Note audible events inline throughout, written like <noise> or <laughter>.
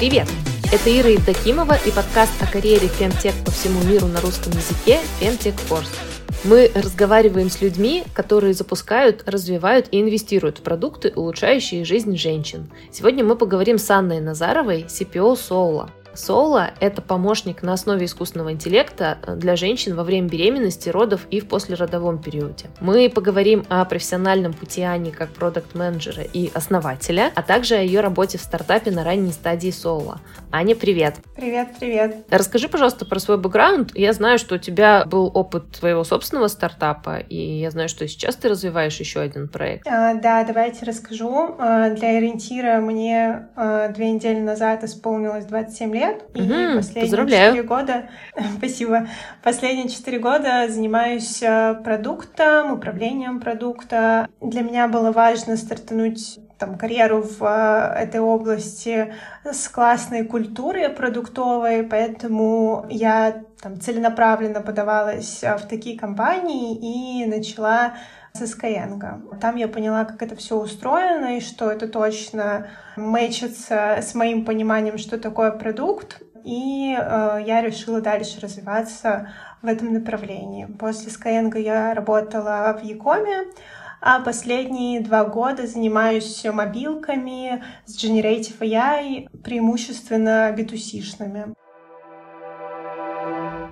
Привет! Это Ира Евдокимова и подкаст о карьере Femtech по всему миру на русском языке Femtech Force. Мы разговариваем с людьми, которые запускают, развивают и инвестируют в продукты, улучшающие жизнь женщин. Сегодня мы поговорим с Анной Назаровой, CPO Soula. Соло – это помощник на основе искусственного интеллекта для женщин во время беременности, родов и в послеродовом периоде. Мы поговорим о профессиональном пути Ани как продукт-менеджера и основателя, а также о ее работе в стартапе на ранней стадии Соло. Аня, привет! Привет, привет! Расскажи, пожалуйста, про свой бэкграунд. Я знаю, что у тебя был опыт твоего собственного стартапа, и я знаю, что сейчас ты развиваешь еще один проект. А, да, давайте расскажу. А, для ориентира мне а, две недели назад исполнилось 27 лет, лет. И угу, последние четыре года, <laughs> спасибо, последние четыре года занимаюсь э, продуктом, управлением продукта. Для меня было важно стартануть там, карьеру в э, этой области с классной культурой продуктовой, поэтому я там, целенаправленно подавалась э, в такие компании и начала с Skyeng. Там я поняла, как это все устроено, и что это точно мэчится с моим пониманием, что такое продукт. И э, я решила дальше развиваться в этом направлении. После Skyeng я работала в Якоме, а последние два года занимаюсь мобилками с Generative AI, преимущественно B2C-шными.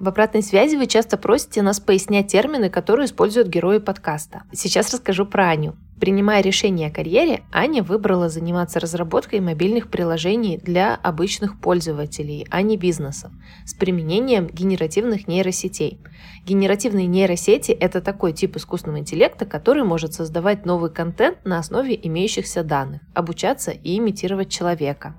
В обратной связи вы часто просите нас пояснять термины, которые используют герои подкаста. Сейчас расскажу про Аню. Принимая решение о карьере, Аня выбрала заниматься разработкой мобильных приложений для обычных пользователей, а не бизнесов, с применением генеративных нейросетей. Генеративные нейросети – это такой тип искусственного интеллекта, который может создавать новый контент на основе имеющихся данных, обучаться и имитировать человека.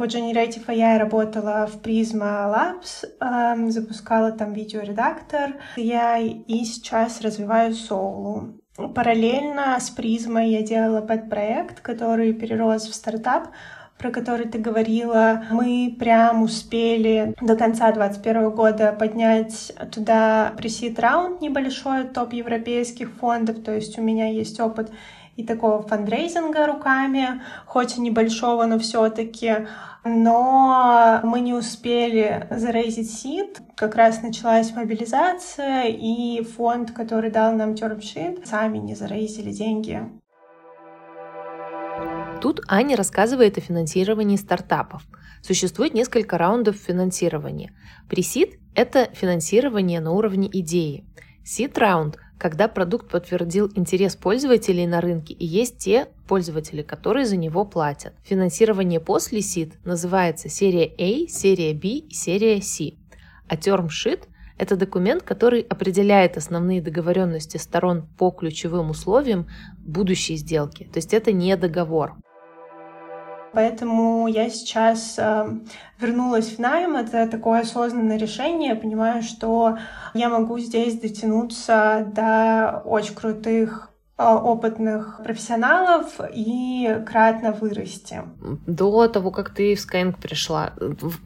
По Generative AI работала в Prisma Labs, эм, запускала там видеоредактор. Я и сейчас развиваю Soul. Параллельно с Prisma я делала подпроект, который перерос в стартап, про который ты говорила, мы прям успели до конца 2021 года поднять туда пресид раунд небольшой топ европейских фондов, то есть у меня есть опыт и такого фандрейзинга руками, хоть и небольшого, но все-таки. Но мы не успели зарейзить сид. Как раз началась мобилизация, и фонд, который дал нам термшит, сами не зарейзили деньги. Тут Аня рассказывает о финансировании стартапов. Существует несколько раундов финансирования. Пресид – это финансирование на уровне идеи. Сид раунд – когда продукт подтвердил интерес пользователей на рынке и есть те пользователи, которые за него платят. Финансирование после SID называется серия A, серия B и серия C. А term sheet – это документ, который определяет основные договоренности сторон по ключевым условиям будущей сделки. То есть это не договор. Поэтому я сейчас э, вернулась в найм. Это такое осознанное решение. Я понимаю, что я могу здесь дотянуться до очень крутых э, опытных профессионалов и кратно вырасти. До того, как ты в Skyeng пришла,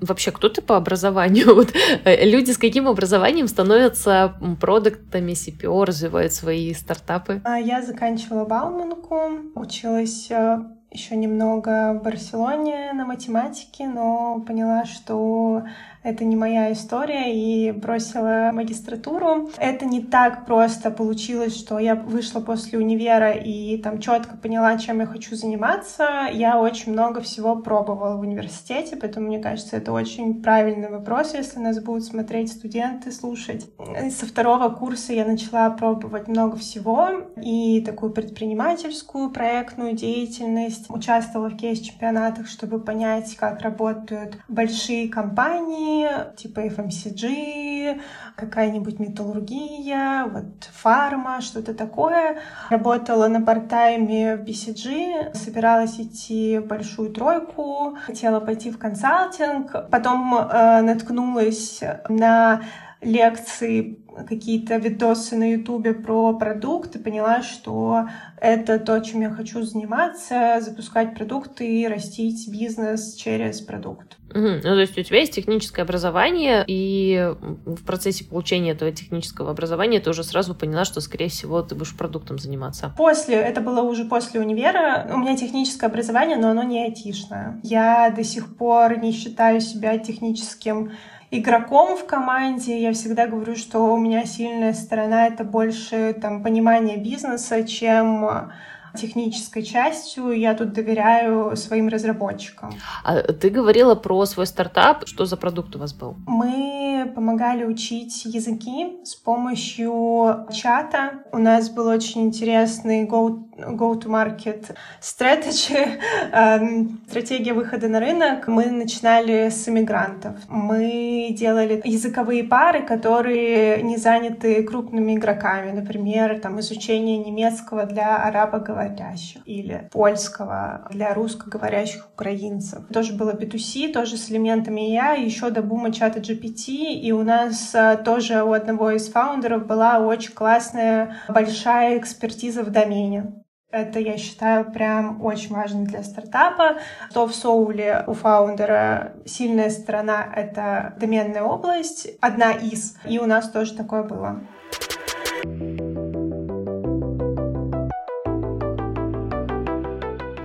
вообще кто ты по образованию? <laughs> Вот, э, люди с каким образованием становятся продуктами CPO, развивают свои стартапы? А, я заканчивала Бауманку, училась э, еще немного в Барселоне на математике, но поняла, что это не моя история, и бросила магистратуру. Это не так просто получилось, что я вышла после универа и там четко поняла, чем я хочу заниматься. Я очень много всего пробовала в университете, поэтому мне кажется, это очень правильный вопрос, если нас будут смотреть студенты, слушать. Со второго курса я начала пробовать много всего, и такую предпринимательскую проектную деятельность. Участвовала в кейс-чемпионатах, чтобы понять, как работают большие компании, типа FMCG, какая-нибудь металлургия, вот фарма, что-то такое. Работала на парт-тайме в BCG, собиралась идти в большую тройку, хотела пойти в консалтинг, потом э, наткнулась на лекции, какие-то видосы на ютубе про продукт и поняла, что это то, чем я хочу заниматься, запускать продукты и растить бизнес через продукт. Угу. Ну, то есть у тебя есть техническое образование, и в процессе получения этого технического образования ты уже сразу поняла, что, скорее всего, ты будешь продуктом заниматься. После, это было уже после универа. У меня техническое образование, но оно не айтишное. Я до сих пор не считаю себя техническим игроком в команде. Я всегда говорю, что у меня сильная сторона — это больше там, понимание бизнеса, чем технической частью, я тут доверяю своим разработчикам. А ты говорила про свой стартап. Что за продукт у вас был? Мы помогали учить языки с помощью чата. У нас был очень интересный go, go-to-market strategy, <laughs> эм, стратегия выхода на рынок. Мы начинали с иммигрантов. Мы делали языковые пары, которые не заняты крупными игроками. Например, там, изучение немецкого для арабоговорящих говорящих или польского для русскоговорящих украинцев. Тоже было B2C, тоже с элементами я, еще до бума чата GPT, и у нас а, тоже у одного из фаундеров была очень классная большая экспертиза в домене. Это, я считаю, прям очень важно для стартапа. То в Соуле у фаундера сильная сторона — это доменная область, одна из, и у нас тоже такое было.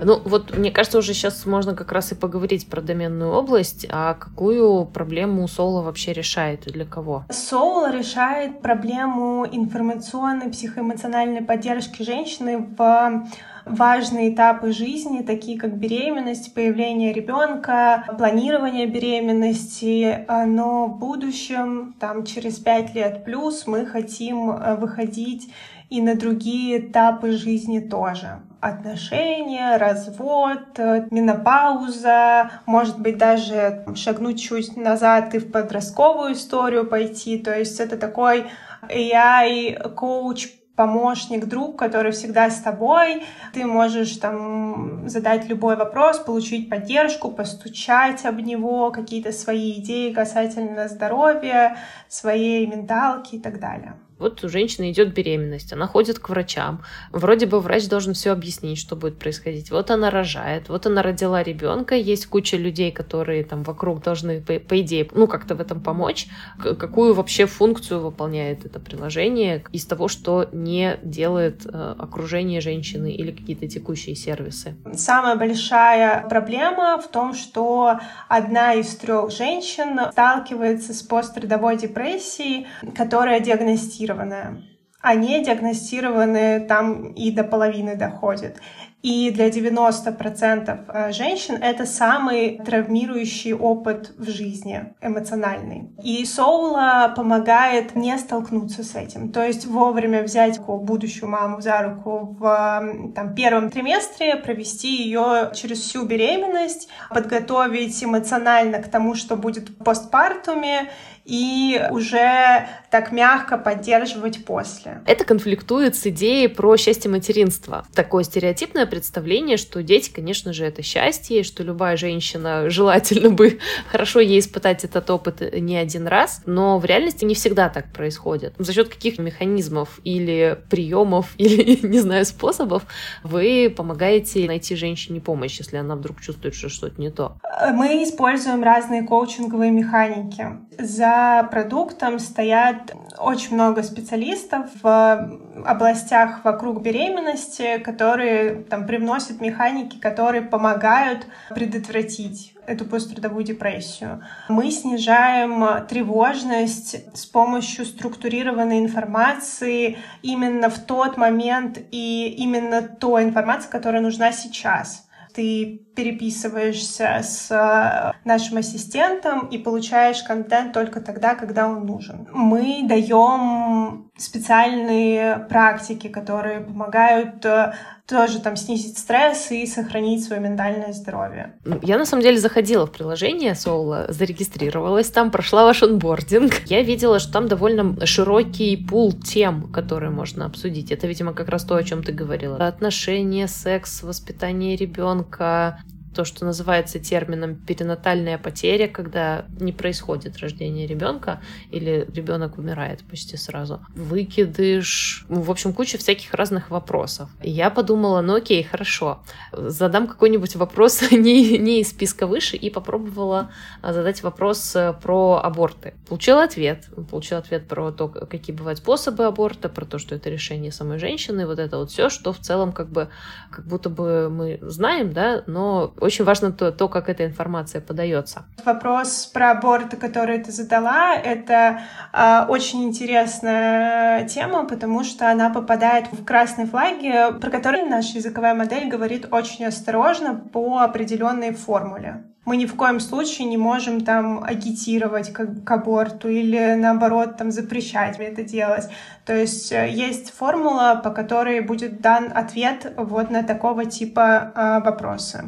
Ну, вот мне кажется, уже сейчас можно как раз и поговорить про доменную область. А какую проблему Соло вообще решает и для кого? Соло решает проблему информационной, психоэмоциональной поддержки женщины в важные этапы жизни, такие как беременность, появление ребенка, планирование беременности, но в будущем, там через пять лет плюс, мы хотим э, выходить и на другие этапы жизни тоже. Отношения, развод, э, менопауза, может быть, даже шагнуть чуть назад и в подростковую историю пойти. То есть это такой AI-коуч помощник, друг, который всегда с тобой. Ты можешь там задать любой вопрос, получить поддержку, постучать об него, какие-то свои идеи касательно здоровья, своей менталки и так далее. Вот у женщины идет беременность, она ходит к врачам. Вроде бы врач должен все объяснить, что будет происходить. Вот она рожает, вот она родила ребенка, есть куча людей, которые там вокруг должны, по, по идее, ну как-то в этом помочь. Какую вообще функцию выполняет это приложение из того, что не делает э, окружение женщины или какие-то текущие сервисы? Самая большая проблема в том, что одна из трех женщин сталкивается с пострадовой депрессией, которая диагностируется диагностированная. Они диагностированы там и до половины доходят. И для 90% э, женщин это самый травмирующий опыт в жизни, эмоциональный. И Соула помогает не столкнуться с этим. То есть вовремя взять будущую маму за руку в там, первом триместре, провести ее через всю беременность, подготовить эмоционально к тому, что будет в постпартуме, и уже так мягко поддерживать после. Это конфликтует с идеей про счастье материнства. Такое стереотипное представление, что дети, конечно же, это счастье, что любая женщина <laughs> желательно бы хорошо ей испытать этот опыт не один раз, но в реальности не всегда так происходит. За счет каких механизмов или приемов <laughs> или, не знаю, способов вы помогаете найти женщине помощь, если она вдруг чувствует, что что-то не то? Мы используем разные коучинговые механики. За продуктом стоят очень много специалистов в областях вокруг беременности, которые там привносят механики, которые помогают предотвратить эту пострадовую депрессию. Мы снижаем тревожность с помощью структурированной информации именно в тот момент и именно той информации, которая нужна сейчас. Ты переписываешься с э, нашим ассистентом и получаешь контент только тогда, когда он нужен. Мы даем специальные практики, которые помогают э, тоже там снизить стресс и сохранить свое ментальное здоровье. Я на самом деле заходила в приложение Soul, зарегистрировалась там, прошла ваш онбординг. <laughs> Я видела, что там довольно широкий пул тем, которые можно обсудить. Это, видимо, как раз то, о чем ты говорила. Отношения, секс, воспитание ребенка, то, что называется термином перинатальная потеря, когда не происходит рождение ребенка или ребенок умирает почти сразу. Выкидыш, в общем, куча всяких разных вопросов. И я подумала, ну окей, хорошо, задам какой-нибудь вопрос <laughs> не, не из списка выше и попробовала задать вопрос э, про аборты. Получила ответ. Получила ответ про то, какие бывают способы аборта, про то, что это решение самой женщины, вот это вот все, что в целом как бы как будто бы мы знаем, да, но очень важно то, то как эта информация подается. Вопрос про аборты, который ты задала, это э, очень интересная тема, потому что она попадает в красные флаги, про которые наша языковая модель говорит очень осторожно по определенной формуле мы ни в коем случае не можем там агитировать к, к аборту или наоборот там запрещать это делать. То есть э, есть формула, по которой будет дан ответ вот на такого типа э, вопросы.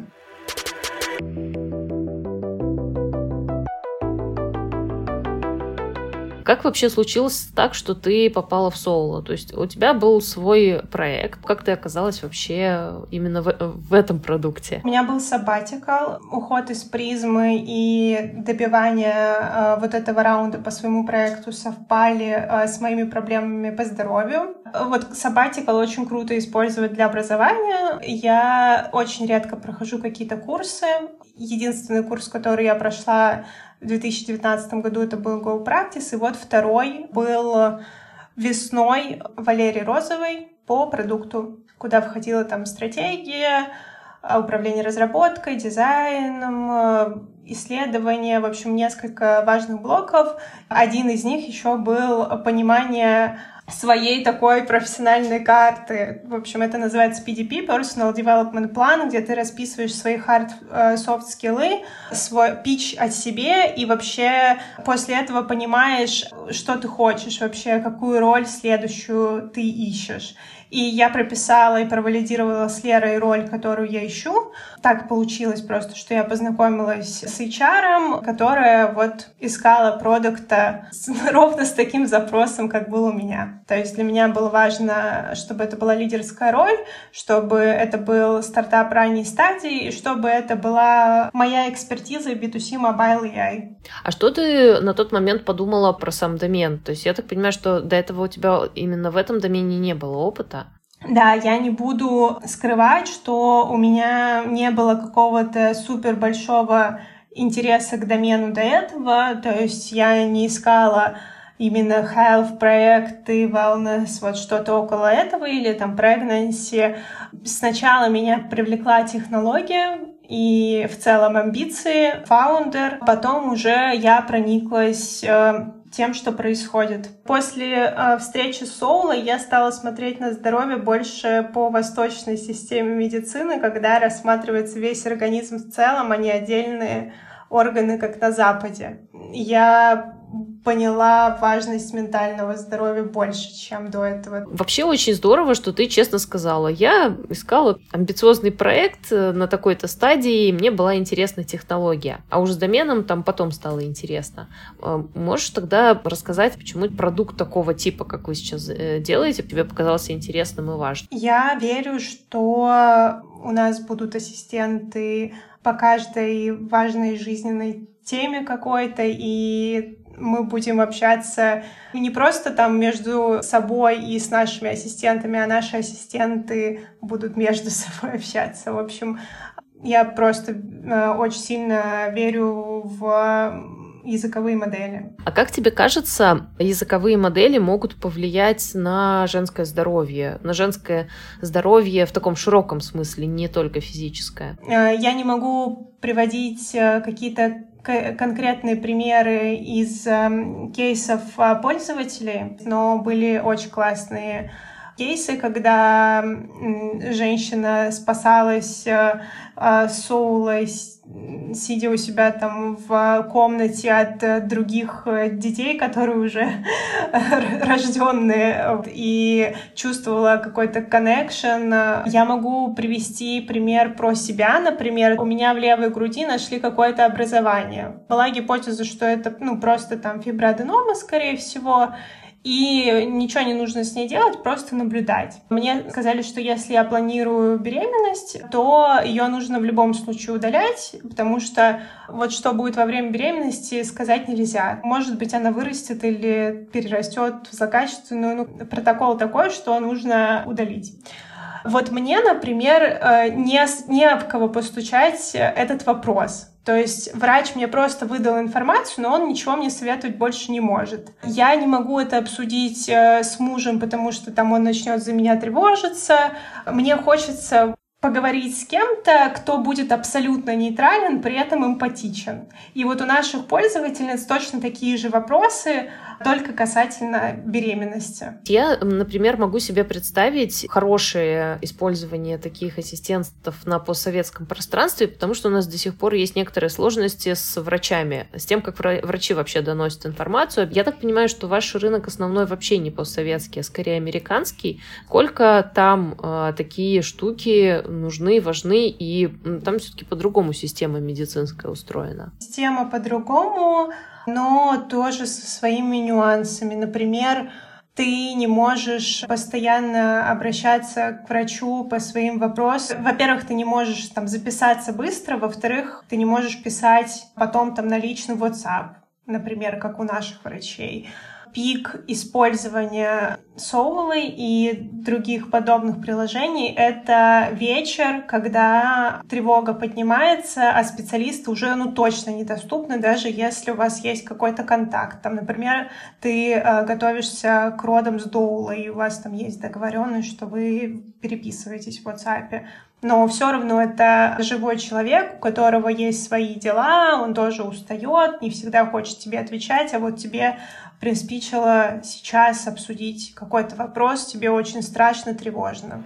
Как вообще случилось так, что ты попала в соло? То есть у тебя был свой проект. Как ты оказалась вообще именно в, в этом продукте? У меня был sabbatical, уход из призмы и добивание э, вот этого раунда по своему проекту совпали э, с моими проблемами по здоровью. Вот sabbatical очень круто использовать для образования. Я очень редко прохожу какие-то курсы. Единственный курс, который я прошла в 2019 году это был Go Practice, и вот второй был весной Валерии Розовой по продукту, куда входила там стратегия, управление разработкой, дизайном, исследования, в общем, несколько важных блоков. Один из них еще был понимание своей такой профессиональной карты. В общем, это называется PDP, Personal Development Plan, где ты расписываешь свои hard, э, soft скиллы, свой пич от себе, и вообще после этого понимаешь, что ты хочешь вообще, какую роль следующую ты ищешь. И я прописала и провалидировала с Лерой роль, которую я ищу. Так получилось просто, что я познакомилась с HR, которая вот искала продукта <laughs> ровно с таким запросом, как был у меня. То есть для меня было важно, чтобы это была лидерская роль, чтобы это был стартап ранней стадии, и чтобы это была моя экспертиза B2C Mobile AI. А что ты на тот момент подумала про сам домен? То есть я так понимаю, что до этого у тебя именно в этом домене не было опыта? Да, я не буду скрывать, что у меня не было какого-то супер большого интереса к домену до этого, то есть я не искала именно health проекты, wellness, вот что-то около этого, или там pregnancy. Сначала меня привлекла технология, и в целом амбиции, фаундер. Потом уже я прониклась э, тем, что происходит. После э, встречи с Соулой я стала смотреть на здоровье больше по восточной системе медицины, когда рассматривается весь организм в целом, а не отдельные органы, как на Западе. Я поняла важность ментального здоровья больше, чем до этого. Вообще очень здорово, что ты честно сказала. Я искала амбициозный проект э, на такой-то стадии, и мне была интересна технология. А уже с доменом там потом стало интересно. Э, можешь тогда рассказать, почему продукт такого типа, как вы сейчас э, делаете, тебе показался интересным и важным? Я верю, что у нас будут ассистенты по каждой важной жизненной теме какой-то, и мы будем общаться не просто там между собой и с нашими ассистентами, а наши ассистенты будут между <laughs> собой общаться. В общем, я просто э, очень сильно верю в языковые модели. А как тебе кажется, языковые модели могут повлиять на женское здоровье? На женское здоровье в таком широком смысле, не только физическое? Э, я не могу приводить э, какие-то конкретные примеры из эм, кейсов а, пользователей, но были очень классные кейсы, когда женщина спасалась э, а, соулой сидя у себя там в комнате от э, других э, детей, которые уже <laughs> рожденные, и чувствовала какой-то connection. Я могу привести пример про себя, например, у меня в левой груди нашли какое-то образование. Была гипотеза, что это ну, просто там фиброаденома, скорее всего, и ничего не нужно с ней делать, просто наблюдать. Мне сказали, что если я планирую беременность, то ее нужно в любом случае удалять, потому что вот что будет во время беременности, сказать нельзя. Может быть, она вырастет или перерастет в злокачественную. Ну, протокол такой, что нужно удалить. Вот мне, например, э, не, не об кого постучать этот вопрос. То есть врач мне просто выдал информацию, но он ничего мне советовать больше не может. Я не могу это обсудить э, с мужем, потому что там он начнет за меня тревожиться. Мне хочется поговорить с кем-то, кто будет абсолютно нейтрален, при этом эмпатичен. И вот у наших пользовательниц точно такие же вопросы, только касательно беременности. Я, например, могу себе представить хорошее использование таких ассистентов на постсоветском пространстве, потому что у нас до сих пор есть некоторые сложности с врачами, с тем, как врачи вообще доносят информацию. Я так понимаю, что ваш рынок основной вообще не постсоветский, а скорее американский. Сколько там э, такие штуки нужны, важны, и там все-таки по-другому система медицинская устроена? Система по-другому но тоже со своими нюансами. Например, ты не можешь постоянно обращаться к врачу по своим вопросам. Во-первых, ты не можешь там записаться быстро, во-вторых, ты не можешь писать потом там на личный WhatsApp, например, как у наших врачей пик использования Soul и других подобных приложений — это вечер, когда тревога поднимается, а специалисты уже ну, точно недоступны, даже если у вас есть какой-то контакт. Там, например, ты э, готовишься к родам с доула, и у вас там есть договоренность, что вы переписываетесь в WhatsApp но все равно это живой человек, у которого есть свои дела, он тоже устает, не всегда хочет тебе отвечать, а вот тебе приспичило сейчас обсудить какой-то вопрос, тебе очень страшно, тревожно.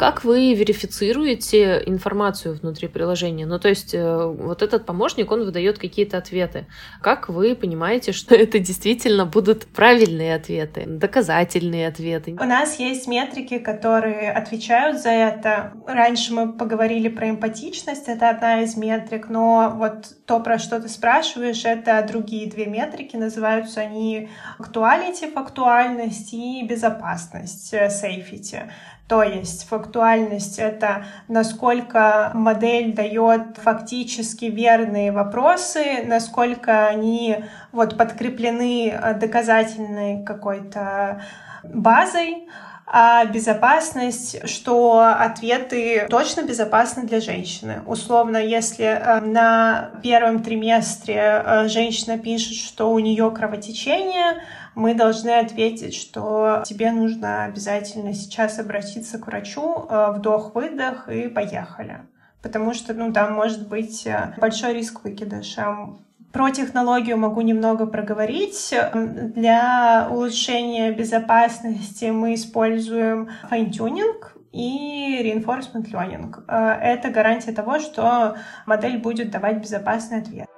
Как вы верифицируете информацию внутри приложения? Ну, то есть э, вот этот помощник, он выдает какие-то ответы. Как вы понимаете, <laughs> что это действительно будут правильные ответы, доказательные ответы? У нас есть метрики, которые отвечают за это. Раньше мы поговорили про эмпатичность, это одна из метрик, но вот то, про что ты спрашиваешь, это другие две метрики, называются они актуалити, фактуальность и безопасность, э, safety. То есть фактуальность — это насколько модель дает фактически верные вопросы, насколько они вот подкреплены э, доказательной какой-то базой, а безопасность, что ответы точно безопасны для женщины. Условно, если э, на первом триместре э, женщина пишет, что у нее кровотечение, мы должны ответить, что тебе нужно обязательно сейчас обратиться к врачу, э, вдох-выдох и поехали. Потому что ну, там может быть большой риск выкидыша. Про технологию могу немного проговорить. Для улучшения безопасности мы используем fine-tuning и reinforcement learning. Э, это гарантия того, что модель будет давать безопасный ответ.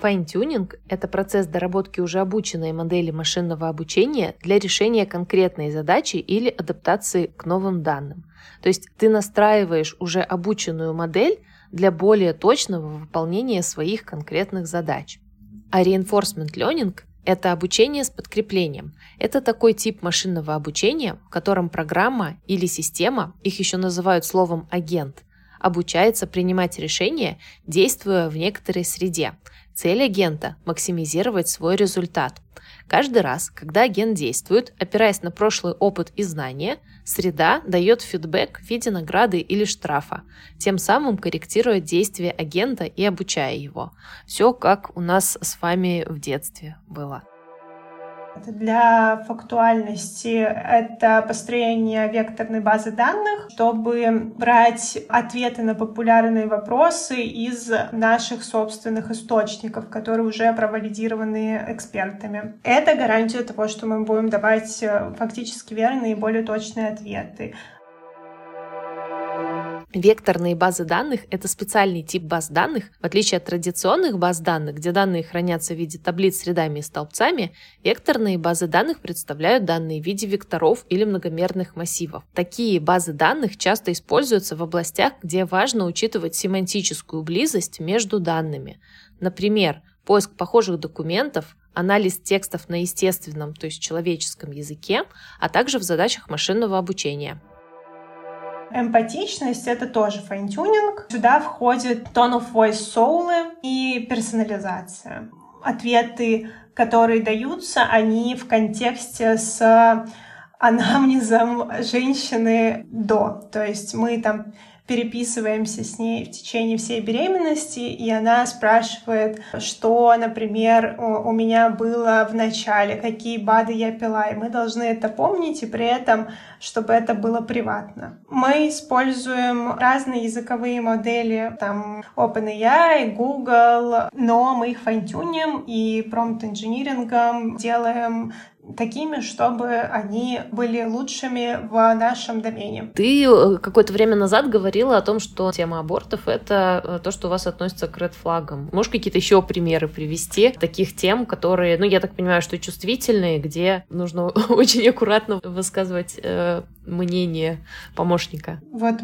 Fine-tuning — это процесс доработки уже обученной модели машинного обучения для решения конкретной задачи или адаптации к новым данным. То есть ты настраиваешь уже обученную модель для более точного выполнения своих конкретных задач. А reinforcement learning – это обучение с подкреплением. Это такой тип машинного обучения, в котором программа или система, их еще называют словом агент, обучается принимать решения, действуя в некоторой среде. Цель агента – максимизировать свой результат. Каждый раз, когда агент действует, опираясь на прошлый опыт и знания, среда дает фидбэк в виде награды или штрафа, тем самым корректируя действия агента и обучая его. Все как у нас с вами в детстве было. Для фактуальности это построение векторной базы данных, чтобы брать ответы на популярные вопросы из наших собственных источников, которые уже провалидированы экспертами. Это гарантия того, что мы будем давать фактически верные и более точные ответы. Векторные базы данных — это специальный тип баз данных. В отличие от традиционных баз данных, где данные хранятся в виде таблиц с рядами и столбцами, векторные базы данных представляют данные в виде векторов или многомерных массивов. Такие базы данных часто используются в областях, где важно учитывать семантическую близость между данными. Например, поиск похожих документов, анализ текстов на естественном, то есть человеческом языке, а также в задачах машинного обучения. Эмпатичность — это тоже fine-tuning. Сюда входит tone of voice Соулы и персонализация. Ответы, которые даются, они в контексте с анамнезом женщины до. То есть мы там переписываемся с ней в течение всей беременности, и она спрашивает, что, например, у меня было в начале, какие БАДы я пила, и мы должны это помнить, и при этом, чтобы это было приватно. Мы используем разные языковые модели, там OpenAI, Google, но мы их файнтюним и промпт-инжинирингом делаем такими, чтобы они были лучшими в нашем домене. Ты э, какое-то время назад говорила о том, что тема абортов — это э, то, что у вас относится к ред флагам. Можешь какие-то еще примеры привести таких тем, которые, ну, я так понимаю, что чувствительные, где нужно <laughs> очень аккуратно высказывать э, мнение помощника? Вот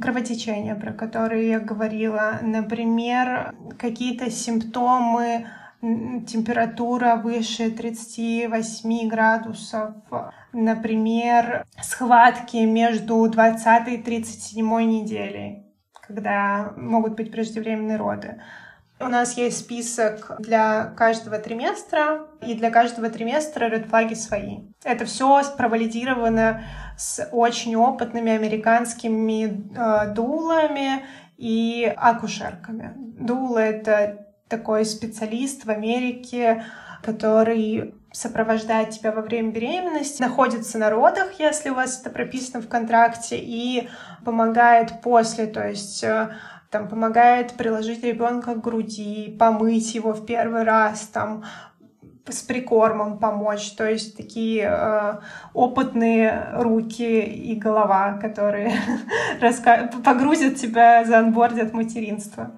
кровотечения, про которые я говорила, например, какие-то симптомы температура выше 38 градусов, например, схватки между 20 и 37 неделей, когда могут быть преждевременные роды. У нас есть список для каждого триместра, и для каждого триместра редфлаги свои. Это все провалидировано с очень опытными американскими э, дулами и акушерками. Дула — это такой специалист в Америке, который сопровождает тебя во время беременности, находится на родах, если у вас это прописано в контракте, и помогает после, то есть э, там помогает приложить ребенка к груди, помыть его в первый раз, там с прикормом помочь, то есть такие э, опытные руки и голова, которые <laughs> погрузят тебя, заанбордят материнство.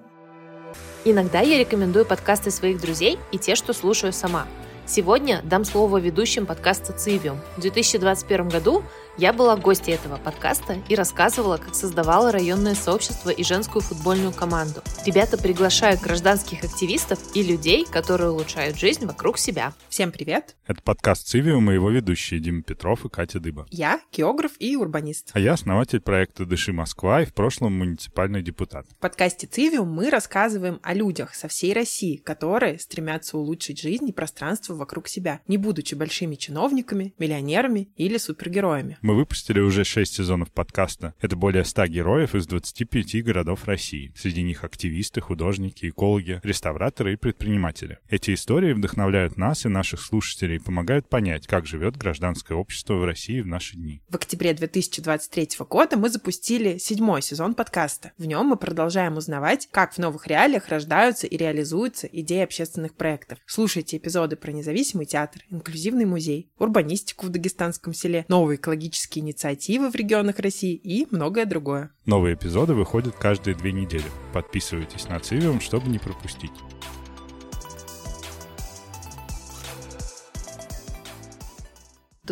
Иногда я рекомендую подкасты своих друзей и те, что слушаю сама. Сегодня дам слово ведущим подкаста «Цивиум». В 2021 году я была гостьей этого подкаста и рассказывала, как создавала районное сообщество и женскую футбольную команду. Ребята приглашают гражданских активистов и людей, которые улучшают жизнь вокруг себя. Всем привет! Это подкаст «Цивиум» и его ведущие Дима Петров и Катя Дыба. Я географ и урбанист. А я основатель проекта «Дыши Москва» и в прошлом муниципальный депутат. В подкасте «Цивиум» мы рассказываем о людях со всей России, которые стремятся улучшить жизнь и пространство вокруг себя, не будучи большими чиновниками, миллионерами или супергероями. Мы выпустили уже 6 сезонов подкаста. Это более 100 героев из 25 городов России. Среди них активисты, художники, экологи, реставраторы и предприниматели. Эти истории вдохновляют нас и наших слушателей и помогают понять, как живет гражданское общество в России в наши дни. В октябре 2023 года мы запустили седьмой сезон подкаста. В нем мы продолжаем узнавать, как в новых реалиях рождаются и реализуются идеи общественных проектов. Слушайте эпизоды про независимый театр, инклюзивный музей, урбанистику в дагестанском селе, новые экологические инициативы в регионах России и многое другое. Новые эпизоды выходят каждые две недели. Подписывайтесь на Цивиум, чтобы не пропустить.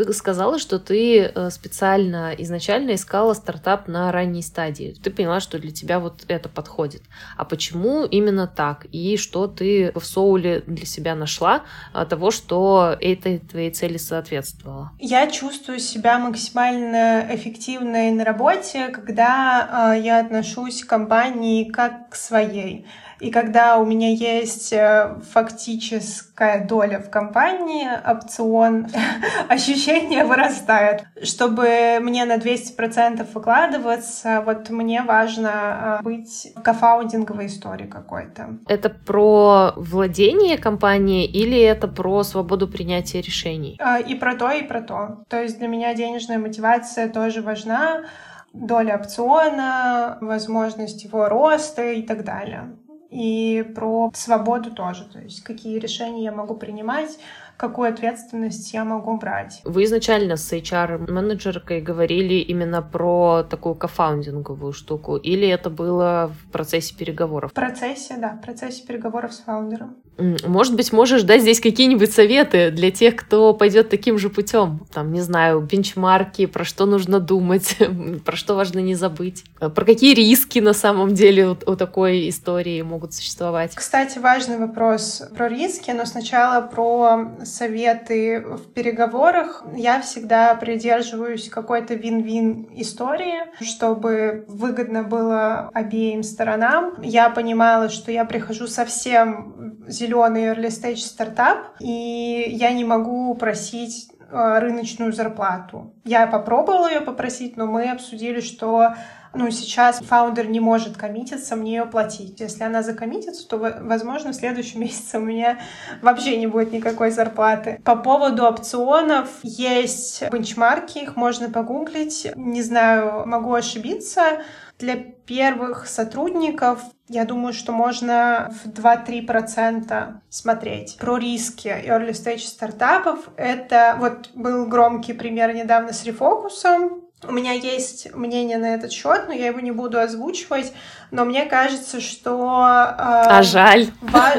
Ты сказала, что ты э, специально изначально искала стартап на ранней стадии. Ты поняла, что для тебя вот это подходит. А почему именно так? И что ты в Соуле для себя нашла а, того, что этой твоей цели соответствовало? Я чувствую себя максимально эффективной на работе, когда э, я отношусь к компании как к своей. И когда у меня есть э, фактическая доля в компании, опцион, <laughs> ощущения вырастают. Чтобы мне на 200% выкладываться, вот мне важно э, быть кофаундинговой историей какой-то. Это про владение компанией или это про свободу принятия решений? Э, и про то, и про то. То есть для меня денежная мотивация тоже важна доля опциона, возможность его роста и так далее и про свободу тоже, то есть какие решения я могу принимать, какую ответственность я могу брать. Вы изначально с HR-менеджеркой говорили именно про такую кофаундинговую штуку, или это было в процессе переговоров? В процессе, да, в процессе переговоров с фаундером. Может быть, можешь дать здесь какие-нибудь советы для тех, кто пойдет таким же путем? Там, не знаю, бенчмарки, про что нужно думать, <laughs> про что важно не забыть, про какие риски на самом деле у, у такой истории могут существовать. Кстати, важный вопрос про риски, но сначала про советы в переговорах. Я всегда придерживаюсь какой-то вин-вин истории, чтобы выгодно было обеим сторонам. Я понимала, что я прихожу совсем зеленый early stage стартап, и я не могу просить э, рыночную зарплату. Я попробовала ее попросить, но мы обсудили, что ну, сейчас фаундер не может коммититься, мне ее платить. Если она закоммитится, то, возможно, в следующем <laughs> месяце у меня вообще не будет никакой зарплаты. По поводу опционов есть бенчмарки, их можно погуглить. Не знаю, могу ошибиться. Для первых сотрудников я думаю, что можно в 2-3% смотреть. Про риски early stage стартапов это вот был громкий пример недавно с рефокусом. У меня есть мнение на этот счет, но я его не буду озвучивать. Но мне кажется, что... Э, а жаль. Ва-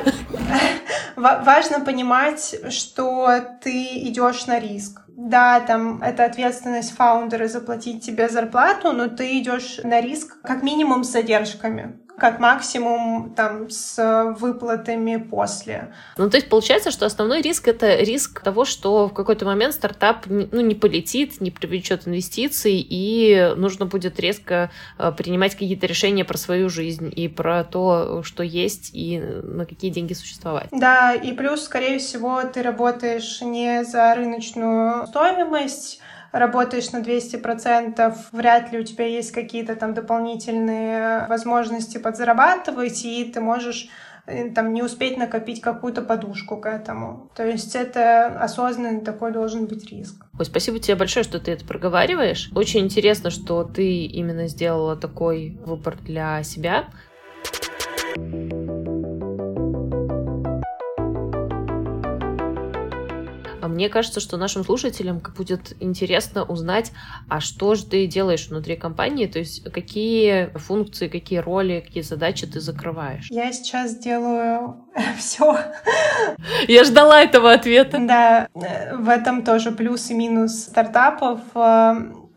<laughs> важно понимать, что ты идешь на риск. Да, там это ответственность фаундера заплатить тебе зарплату, но ты идешь на риск как минимум с задержками как максимум там с выплатами после. Ну, то есть получается, что основной риск — это риск того, что в какой-то момент стартап ну, не полетит, не привлечет инвестиций, и нужно будет резко э, принимать какие-то решения про свою жизнь и про то, что есть и на какие деньги существовать. Да, и плюс, скорее всего, ты работаешь не за рыночную стоимость, работаешь на 200%, вряд ли у тебя есть какие-то там дополнительные возможности подзарабатывать, и ты можешь э, там не успеть накопить какую-то подушку к этому. То есть это осознанный такой должен быть риск. Ой, спасибо тебе большое, что ты это проговариваешь. Очень интересно, что ты именно сделала такой выбор для себя. Мне кажется, что нашим слушателям будет интересно узнать, а что же ты делаешь внутри компании, то есть какие функции, какие роли, какие задачи ты закрываешь. Я сейчас делаю <laughs> все. Я ждала этого ответа. Да, в этом тоже плюс и минус стартапов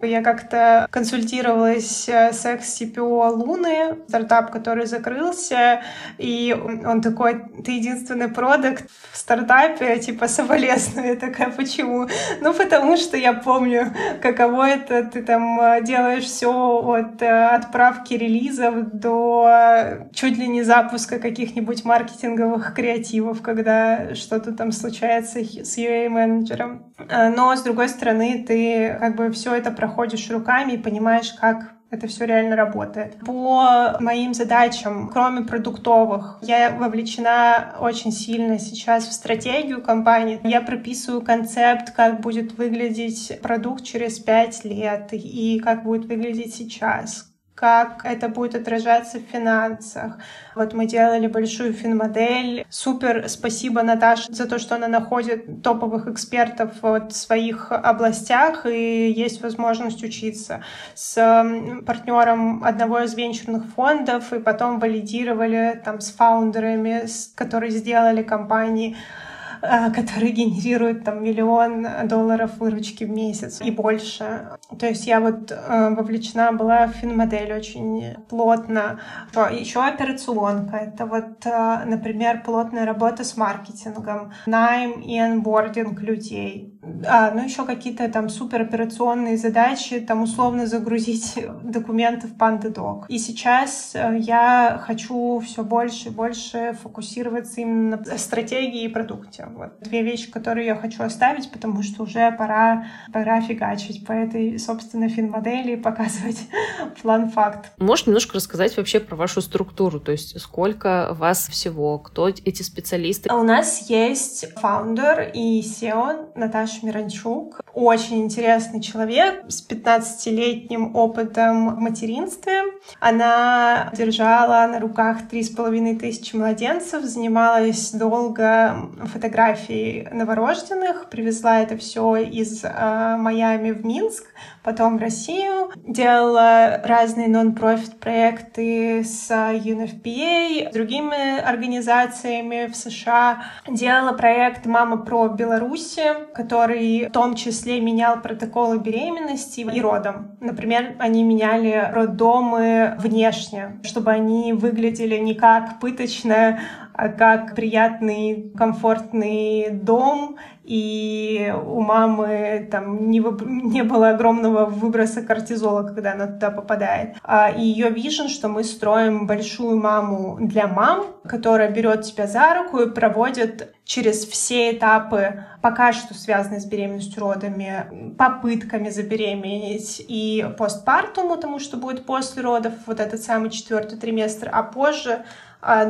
я как-то консультировалась э, с экс-CPO Луны, стартап, который закрылся, и он такой, ты единственный продукт в стартапе, типа, соболезную. Я такая, почему? Ну, потому что я помню, каково это, ты там э, делаешь все от э, отправки релизов до чуть ли не запуска каких-нибудь маркетинговых креативов, когда что-то там случается с UA-менеджером. Но, с другой стороны, ты как бы все это проходишь проходишь руками и понимаешь, как это все реально работает. По моим задачам, кроме продуктовых, я вовлечена очень сильно сейчас в стратегию компании. Я прописываю концепт, как будет выглядеть продукт через пять лет и как будет выглядеть сейчас, как это будет отражаться в финансах. Вот мы делали большую финмодель. Супер спасибо Наташе за то, что она находит топовых экспертов в своих областях и есть возможность учиться с партнером одного из венчурных фондов и потом валидировали там с фаундерами, которые сделали компании который генерирует там миллион долларов выручки в месяц и больше. То есть я вот э, вовлечена была в финмодель очень плотно. Еще операционка. Это вот, э, например, плотная работа с маркетингом, найм и анбординг людей. А, ну, еще какие-то там супероперационные задачи, там условно загрузить документы в PandaDoc. И сейчас я хочу все больше и больше фокусироваться именно на стратегии и продукте. Вот две вещи, которые я хочу оставить, потому что уже пора, пора фигачить по этой, собственно, фин-модели и показывать <laughs> план-факт. Можешь немножко рассказать вообще про вашу структуру? То есть сколько вас всего? Кто эти специалисты? У нас есть фаундер и SEO Наташа Наташа Миранчук. Очень интересный человек с 15-летним опытом в материнстве. Она держала на руках три с половиной тысячи младенцев, занималась долго фотографией новорожденных, привезла это все из э, Майами в Минск, потом в Россию, делала разные нон-профит проекты с UNFPA, с другими организациями в США, делала проект «Мама про Беларусь», который в том числе менял протоколы беременности и родом. Например, они меняли роддомы внешне, чтобы они выглядели не как пыточная как приятный, комфортный дом, и у мамы там не, вы... не было огромного выброса кортизола, когда она туда попадает. А, и ее вижен, что мы строим большую маму для мам, которая берет тебя за руку и проводит через все этапы, пока что связанные с беременностью, родами, попытками забеременеть и постпартум, потому что будет после родов вот этот самый четвертый триместр, а позже а,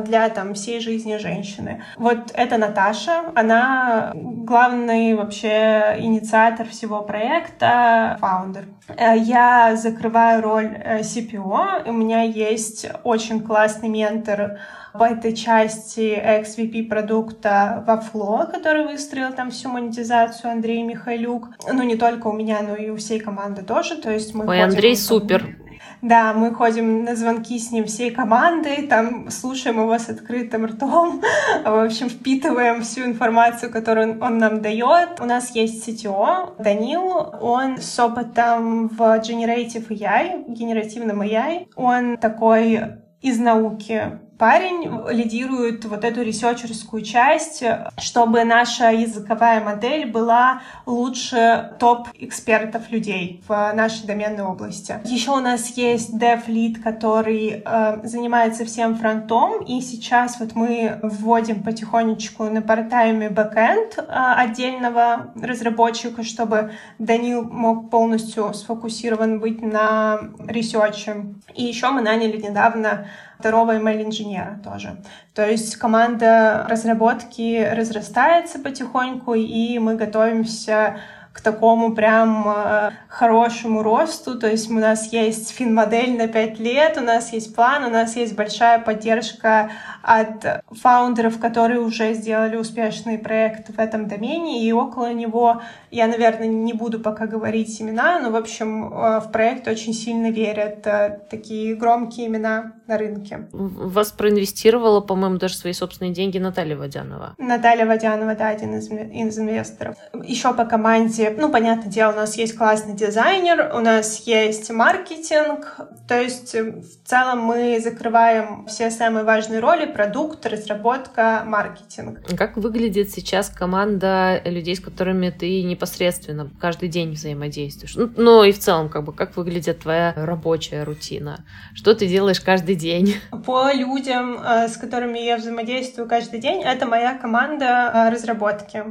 для там всей жизни женщины. Вот это Наташа, она главный вообще инициатор всего проекта, фаундер. Э, я закрываю роль э, CPO, у меня есть очень классный ментор в этой части XVP продукта во Фло, который выстроил там всю монетизацию Андрей Михайлюк. Ну, не только у меня, но и у всей команды тоже. То есть мы Ой, Андрей супер. Да, мы ходим на звонки с ним всей командой, там слушаем его с открытым ртом, <laughs> в общем, впитываем всю информацию, которую он нам дает. У нас есть CTO, Данил, он с опытом в Generative AI, генеративном AI. Он такой из науки парень лидирует вот эту ресерчерскую часть, чтобы наша языковая модель была лучше топ-экспертов людей в нашей доменной области. Еще у нас есть dev lead, который э, занимается всем фронтом, и сейчас вот мы вводим потихонечку на портайме бэкэнд э, отдельного разработчика, чтобы Данил мог полностью сфокусирован быть на research е. И еще мы наняли недавно второго ML-инженера тоже. То есть команда разработки разрастается потихоньку, и мы готовимся к такому прям э, хорошему росту. То есть у нас есть фин-модель на 5 лет, у нас есть план, у нас есть большая поддержка от фаундеров, которые уже сделали успешный проект в этом домене, и около него, я, наверное, не буду пока говорить имена, но, в общем, э, в проект очень сильно верят э, такие громкие имена на рынке. Вас проинвестировала, по-моему, даже свои собственные деньги Наталья Водянова. Наталья Водянова, да, один из, из инвесторов. Еще по команде, ну, понятное дело, у нас есть классный дизайнер, у нас есть маркетинг, то есть э, в целом мы закрываем все самые важные роли, продукт, разработка, маркетинг. Как выглядит сейчас команда людей, с которыми ты непосредственно каждый день взаимодействуешь? Ну, ну и в целом, как бы, как выглядит твоя рабочая рутина? Что ты делаешь каждый день? По людям, э, с которыми я взаимодействую каждый день, это моя команда э, разработки.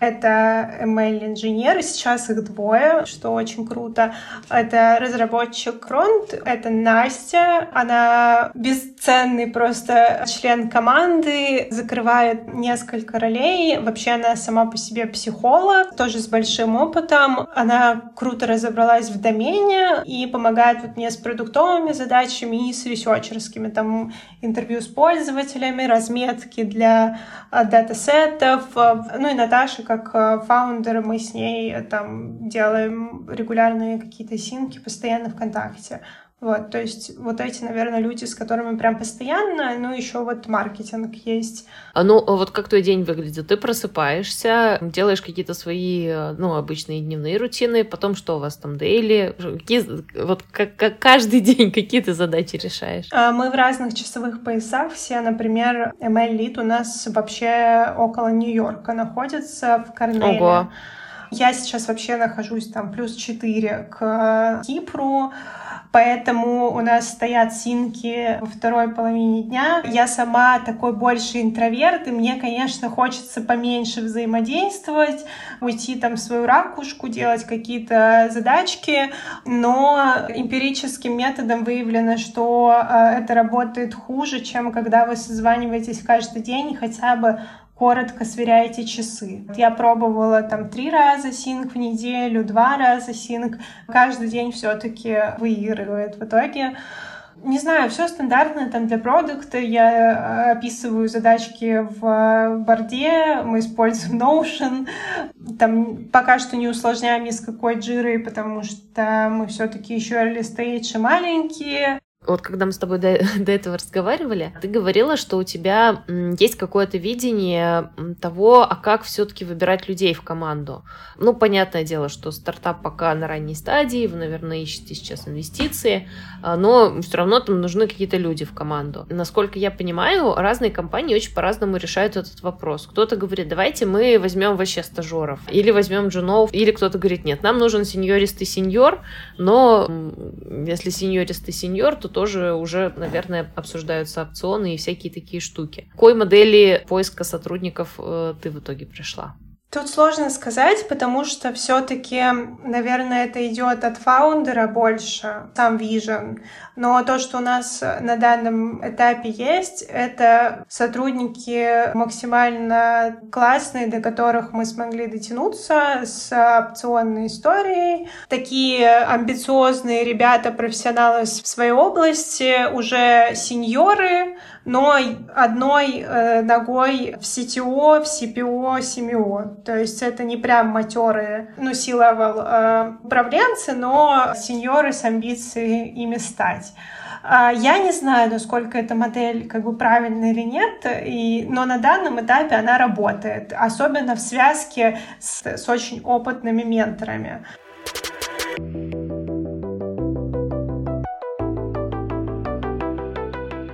Это ML-инженеры, сейчас их двое, что очень круто. Это разработчик фронт, это Настя, она бесценный просто член команды, закрывает несколько ролей. Вообще она сама по себе психолог, тоже с большим опытом. Она круто разобралась в домене и помогает вот мне с продуктовыми задачами и с ресерчерскими, там интервью с пользователями, разметки для а, датасетов. Ну и Наташа, как а, фаундер, мы с ней там делаем регулярные какие-то синки постоянно ВКонтакте. Вот, то есть вот эти, наверное, люди, с которыми прям постоянно, ну, еще вот маркетинг есть. А ну, а вот как твой день выглядит? Ты просыпаешься, делаешь какие-то свои, ну, обычные дневные рутины, потом что у вас там, дейли? Какие, вот как, как каждый <laughs> день какие ты задачи решаешь? А, мы в разных часовых поясах все, например, ML Lead у нас вообще около Нью-Йорка находится, в Корнеле. Ого. Я сейчас вообще нахожусь там плюс 4 к Кипру, поэтому у нас стоят синки во второй половине дня. Я сама такой больше интроверт, и мне, конечно, хочется поменьше взаимодействовать, уйти там в свою ракушку, делать какие-то задачки, но эмпирическим методом выявлено, что э, это работает хуже, чем когда вы созваниваетесь каждый день хотя бы коротко сверяете часы. Я пробовала там три раза синк в неделю, два раза синк. Каждый день все-таки выигрывает. В итоге не знаю, все стандартно там для продукта. Я э, описываю задачки в борде, мы используем Notion. Там пока что не усложняем ни с какой джирой, потому что мы все-таки еще early stage маленькие. Вот когда мы с тобой до, <laughs> до этого разговаривали, ты говорила, что у тебя есть какое-то видение того, а как все-таки выбирать людей в команду. Ну, понятное дело, что стартап пока на ранней стадии, вы, наверное, ищете сейчас инвестиции, а, но все равно там нужны какие-то люди в команду. Насколько я понимаю, разные компании очень по-разному решают этот вопрос. Кто-то говорит, давайте мы возьмем вообще стажеров, или возьмем джунов, или кто-то говорит, нет, нам нужен сеньористый сеньор, но если сеньористый сеньор, то тоже уже, наверное, обсуждаются опционы и всякие такие штуки. К какой модели поиска сотрудников э, ты в итоге пришла? Тут сложно сказать, потому что все-таки, наверное, это идет от фаундера больше, сам вижен. Но то, что у нас на данном этапе есть, это сотрудники максимально классные, до которых мы смогли дотянуться с опционной историей. Такие амбициозные ребята, профессионалы в своей области, уже сеньоры, но одной э, ногой в CTO, в CPO, CMO. То есть это не прям матерые, ну, C-level э, управленцы, но сеньоры с амбицией ими стать. А, я не знаю, насколько эта модель как бы правильная или нет, и, но на данном этапе она работает, особенно в связке с, с очень опытными менторами.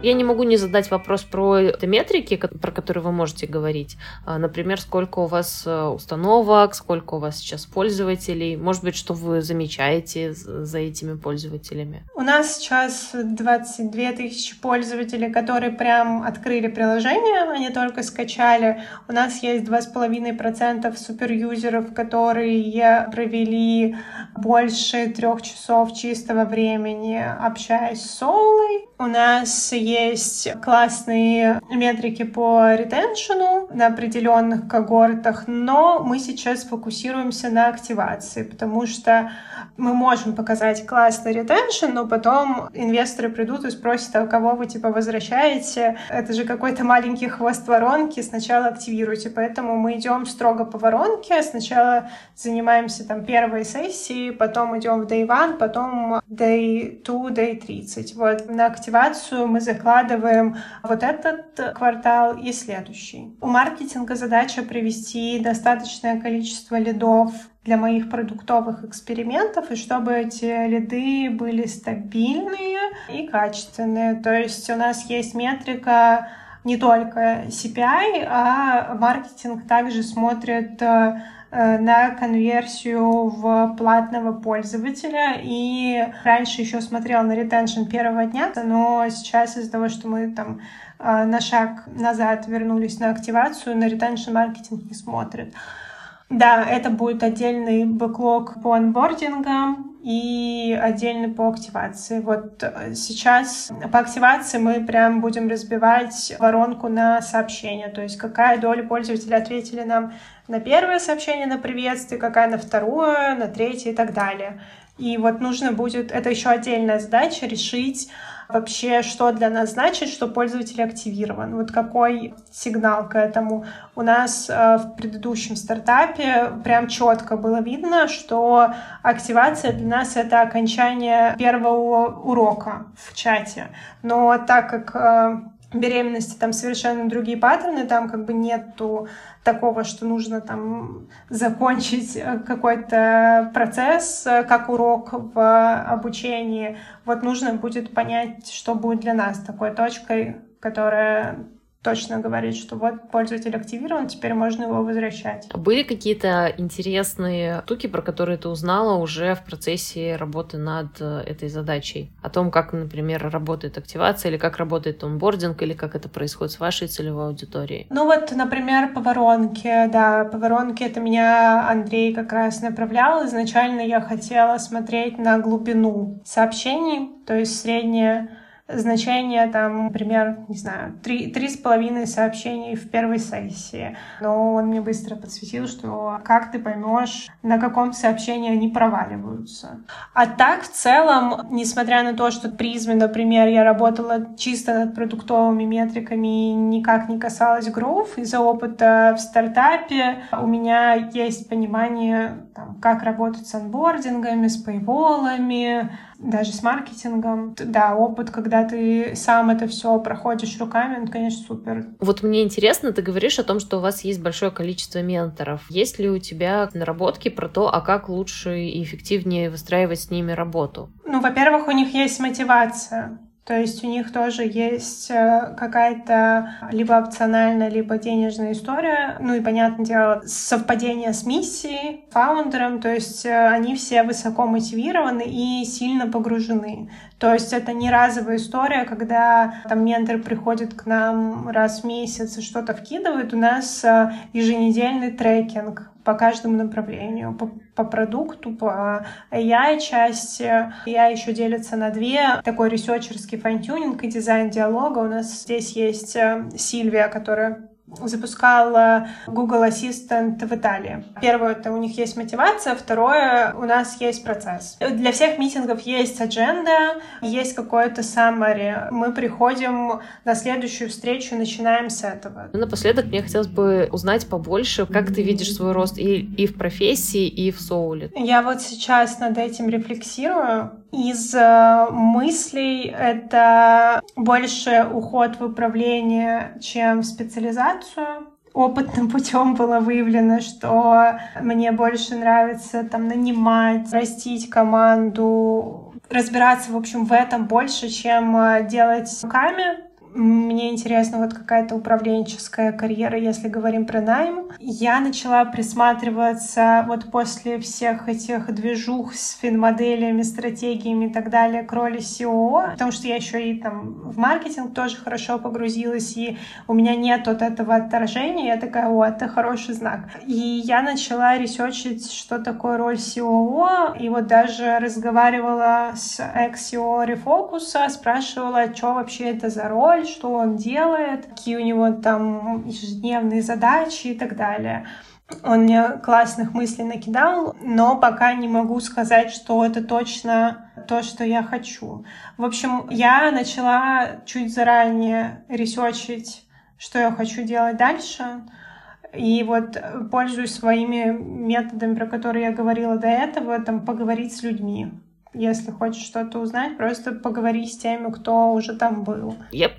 Я не могу не задать вопрос про метрики, про которые вы можете говорить. А, например, сколько у вас э, установок, сколько у вас сейчас пользователей. Может быть, что вы замечаете за этими пользователями? У нас сейчас 22 тысячи пользователей, которые прям открыли приложение, они только скачали. У нас есть 2,5% суперюзеров, которые провели больше трех часов чистого времени, общаясь с Соулой. У нас есть классные метрики по ретеншену на определенных когортах, но мы сейчас фокусируемся на активации, потому что мы можем показать классный ретеншн, но потом инвесторы придут и спросят, а кого вы типа возвращаете? Это же какой-то маленький хвост воронки, сначала активируйте. Поэтому мы идем строго по воронке, сначала занимаемся там первой сессией, потом идем в day one, потом day two, day 30. Вот на активацию мы закладываем вот этот квартал и следующий. У маркетинга задача привести достаточное количество лидов для моих продуктовых экспериментов, и чтобы эти лиды были стабильные и качественные. То есть у нас есть метрика не только CPI, а маркетинг также смотрит э, на конверсию в платного пользователя. И раньше еще смотрел на ретеншн первого дня, но сейчас из-за того, что мы там э, на шаг назад вернулись на активацию, на ретеншн маркетинг не смотрит. Да, это будет отдельный бэклог по анбордингам и отдельный по активации. Вот э, сейчас по активации мы прям будем разбивать воронку на сообщения, то есть какая доля пользователей ответили нам на первое сообщение на приветствие, какая на второе, на третье и так далее. И вот нужно будет, это еще отдельная задача, решить, вообще, что для нас значит, что пользователь активирован. Вот какой сигнал к этому. У нас э, в предыдущем стартапе прям четко было видно, что активация для нас это окончание первого урока в чате. Но так как э, беременности там совершенно другие паттерны, там как бы нету такого, что нужно там закончить э, какой-то процесс, э, как урок в обучении. Вот нужно будет понять, что будет для нас такой точкой, которая точно говорит, что вот пользователь активирован, теперь можно его возвращать. Были какие-то интересные штуки, про которые ты узнала уже в процессе работы над э, этой задачей? О том, как, например, работает активация, или как работает онбординг, или как это происходит с вашей целевой аудиторией? Ну вот, например, по воронке, да, по воронке это меня Андрей как раз направлял. Изначально я хотела смотреть на глубину сообщений, то есть среднее значение там, например, не знаю, три, три с половиной сообщений в первой сессии. Но он мне быстро подсветил, что как ты поймешь, на каком сообщении они проваливаются. А так, в целом, несмотря на то, что призме, например, я работала чисто над продуктовыми метриками и никак не касалась гроув, из-за опыта в стартапе у меня есть понимание, там, как работать с анбордингами, с пейволами, даже с маркетингом. Да, опыт, когда ты сам это все проходишь руками, он, конечно, супер. Вот мне интересно, ты говоришь о том, что у вас есть большое количество менторов. Есть ли у тебя наработки про то, а как лучше и эффективнее выстраивать с ними работу? Ну, во-первых, у них есть мотивация. То есть у них тоже есть э, какая-то либо опциональная, либо денежная история. Ну и, понятное дело, совпадение с миссией, фаундером. То есть э, они все высоко мотивированы и сильно погружены. То есть это не разовая история, когда там ментор приходит к нам раз в месяц и что-то вкидывает. У нас э, еженедельный трекинг по каждому направлению, по, по продукту, по AI-части. AI еще делится на две. Такой ресерчерский fine-tuning и дизайн диалога. У нас здесь есть э, Сильвия, которая запускала Google Assistant в Италии. Первое, это у них есть мотивация, второе, у нас есть процесс. Для всех митингов есть agenda, есть какое-то summary. Мы приходим на следующую встречу, начинаем с этого. Ну, напоследок мне хотелось бы узнать побольше, как ты видишь свой рост и, и в профессии, и в соуле. Я вот сейчас над этим рефлексирую. Из э, мыслей это больше уход в управление, чем в специализацию. Опытным <laughs> путем было выявлено, что мне больше нравится там нанимать, растить команду, разбираться, в общем, в этом больше, чем э, делать руками. Мне интересна вот какая-то управленческая карьера, если говорим про найм. Я начала присматриваться вот после всех этих движух с финмоделями, стратегиями и так далее к роли SEO, потому что я еще и там в маркетинг тоже хорошо погрузилась, и у меня нет вот этого отторжения. Я такая, о, это хороший знак. И я начала ресерчить, что такое роль SEO, и вот даже разговаривала с ex-SEO Refocus, спрашивала, что вообще это за роль, что он делает, какие у него там ежедневные задачи и так далее. Он мне классных мыслей накидал, но пока не могу сказать, что это точно то, что я хочу. В общем, я начала чуть заранее ресерчить, что я хочу делать дальше. И вот пользуюсь своими методами, про которые я говорила до этого, там поговорить с людьми. Если хочешь что-то узнать, просто поговори с теми, кто уже там был. Я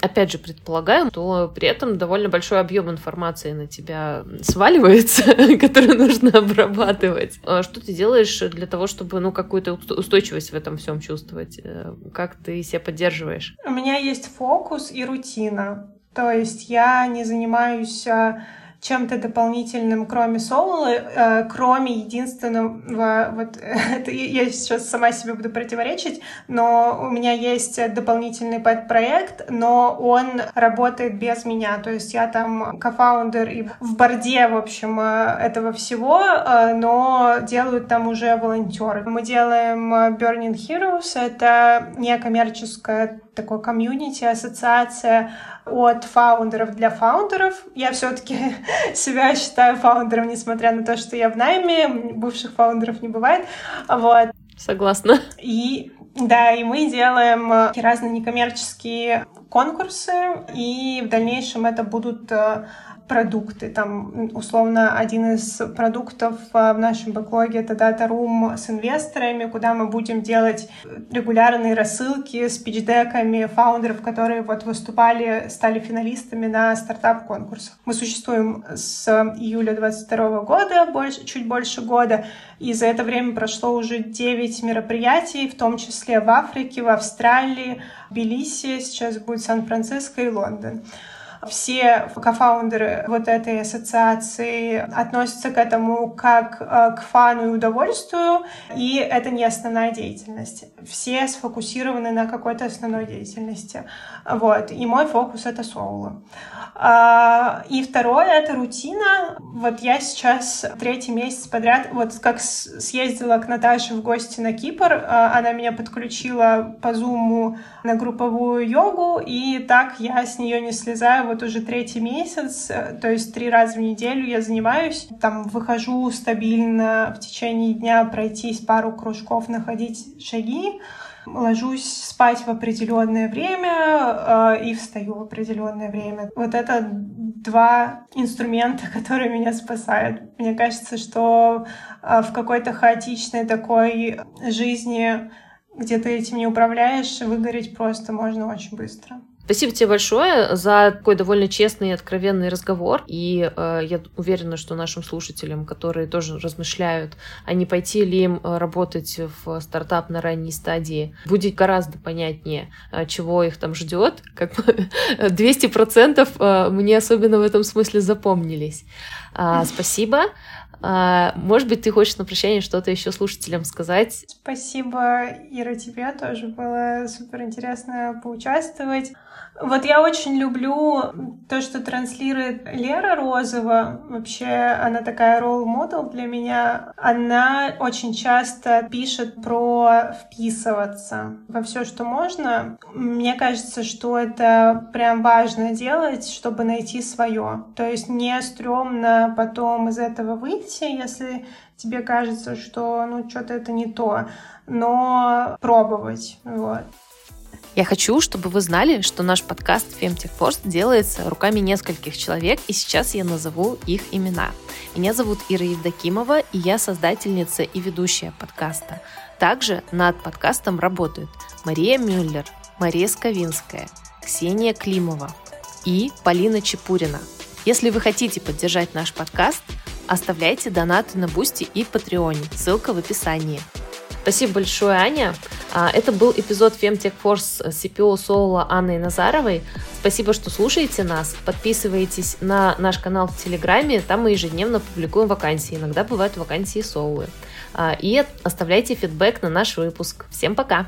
опять же, предполагаю, то при этом довольно большой объем информации на тебя сваливается, <laughs> который нужно обрабатывать. А что ты делаешь для того, чтобы, ну, какую-то устойчивость в этом всем чувствовать? Э, как ты себя поддерживаешь? У меня есть фокус и рутина. То есть я не занимаюсь а, чем-то дополнительным, кроме соло, э, кроме единственного, вот <laughs> это я сейчас сама себе буду противоречить, но у меня есть дополнительный пэт-проект, но он работает без меня, то есть я там кофаундер и в борде, в общем, э, этого всего, э, но делают там уже волонтеры. Мы делаем Burning Heroes, это некоммерческое такое комьюнити, ассоциация от фаундеров для фаундеров. Я все-таки <laughs> себя считаю фаундером, несмотря на то, что я в найме, бывших фаундеров не бывает. Вот. Согласна. И да, и мы делаем э, разные некоммерческие конкурсы, и в дальнейшем это будут э, продукты. Там, условно, один из продуктов а, в нашем бэклоге — это Data Room с инвесторами, куда мы будем делать регулярные рассылки с пичдеками фаундеров, которые вот выступали, стали финалистами на стартап-конкурсах. Мы существуем с июля 22 года, больше, чуть больше года, и за это время прошло уже 9 мероприятий, в том числе в Африке, в Австралии, в Тбилиси, сейчас будет Сан-Франциско и Лондон. Все кофаундеры вот этой ассоциации относятся к этому как э, к фану и удовольствию, и это не основная деятельность. Все сфокусированы на какой-то основной деятельности. Вот. И мой фокус — это соло. А, и второе — это рутина. Вот я сейчас третий месяц подряд, вот как съездила к Наташе в гости на Кипр, а, она меня подключила по зуму на групповую йогу, и так я с нее не слезаю вот уже третий месяц, то есть три раза в неделю я занимаюсь, там выхожу стабильно в течение дня пройтись пару кружков, находить шаги, ложусь спать в определенное время э, и встаю в определенное время. Вот это два инструмента, <laughs> которые меня спасают. Мне кажется, что э, в какой-то хаотичной такой жизни, где ты этим не управляешь, выгореть просто можно очень быстро. Спасибо тебе большое за такой довольно честный и откровенный разговор. И э, я уверена, что нашим слушателям, которые тоже размышляют, а не пойти ли им э, работать в стартап на ранней стадии, будет гораздо понятнее, э, чего их там ждет. Как бы <laughs> 200% э, мне особенно в этом смысле запомнились. А, спасибо. А, может быть, ты хочешь на прощание что-то еще слушателям сказать? Спасибо, Ира, тебе тоже было супер интересно поучаствовать. Вот я очень люблю то, что транслирует Лера Розова. Вообще, она такая ролл-модел для меня. Она очень часто пишет про вписываться во все, что можно. Мне кажется, что это прям важно делать, чтобы найти свое. То есть не стрёмно потом из этого выйти, если тебе кажется, что ну что-то это не то, но пробовать. Вот. Я хочу, чтобы вы знали, что наш подкаст Femtech Force делается руками нескольких человек, и сейчас я назову их имена. Меня зовут Ира Евдокимова, и я создательница и ведущая подкаста. Также над подкастом работают Мария Мюллер, Мария Сковинская, Ксения Климова и Полина Чепурина. Если вы хотите поддержать наш подкаст, оставляйте донаты на Бусти и Патреоне. Ссылка в описании. Спасибо большое, Аня. А, это был эпизод Femtech Force CPO Soula Анны Назаровой. Спасибо, что слушаете нас. Подписывайтесь на наш канал в Телеграме. Там мы ежедневно публикуем вакансии. Иногда бывают вакансии Soula. А, и оставляйте фидбэк на наш выпуск. Всем пока!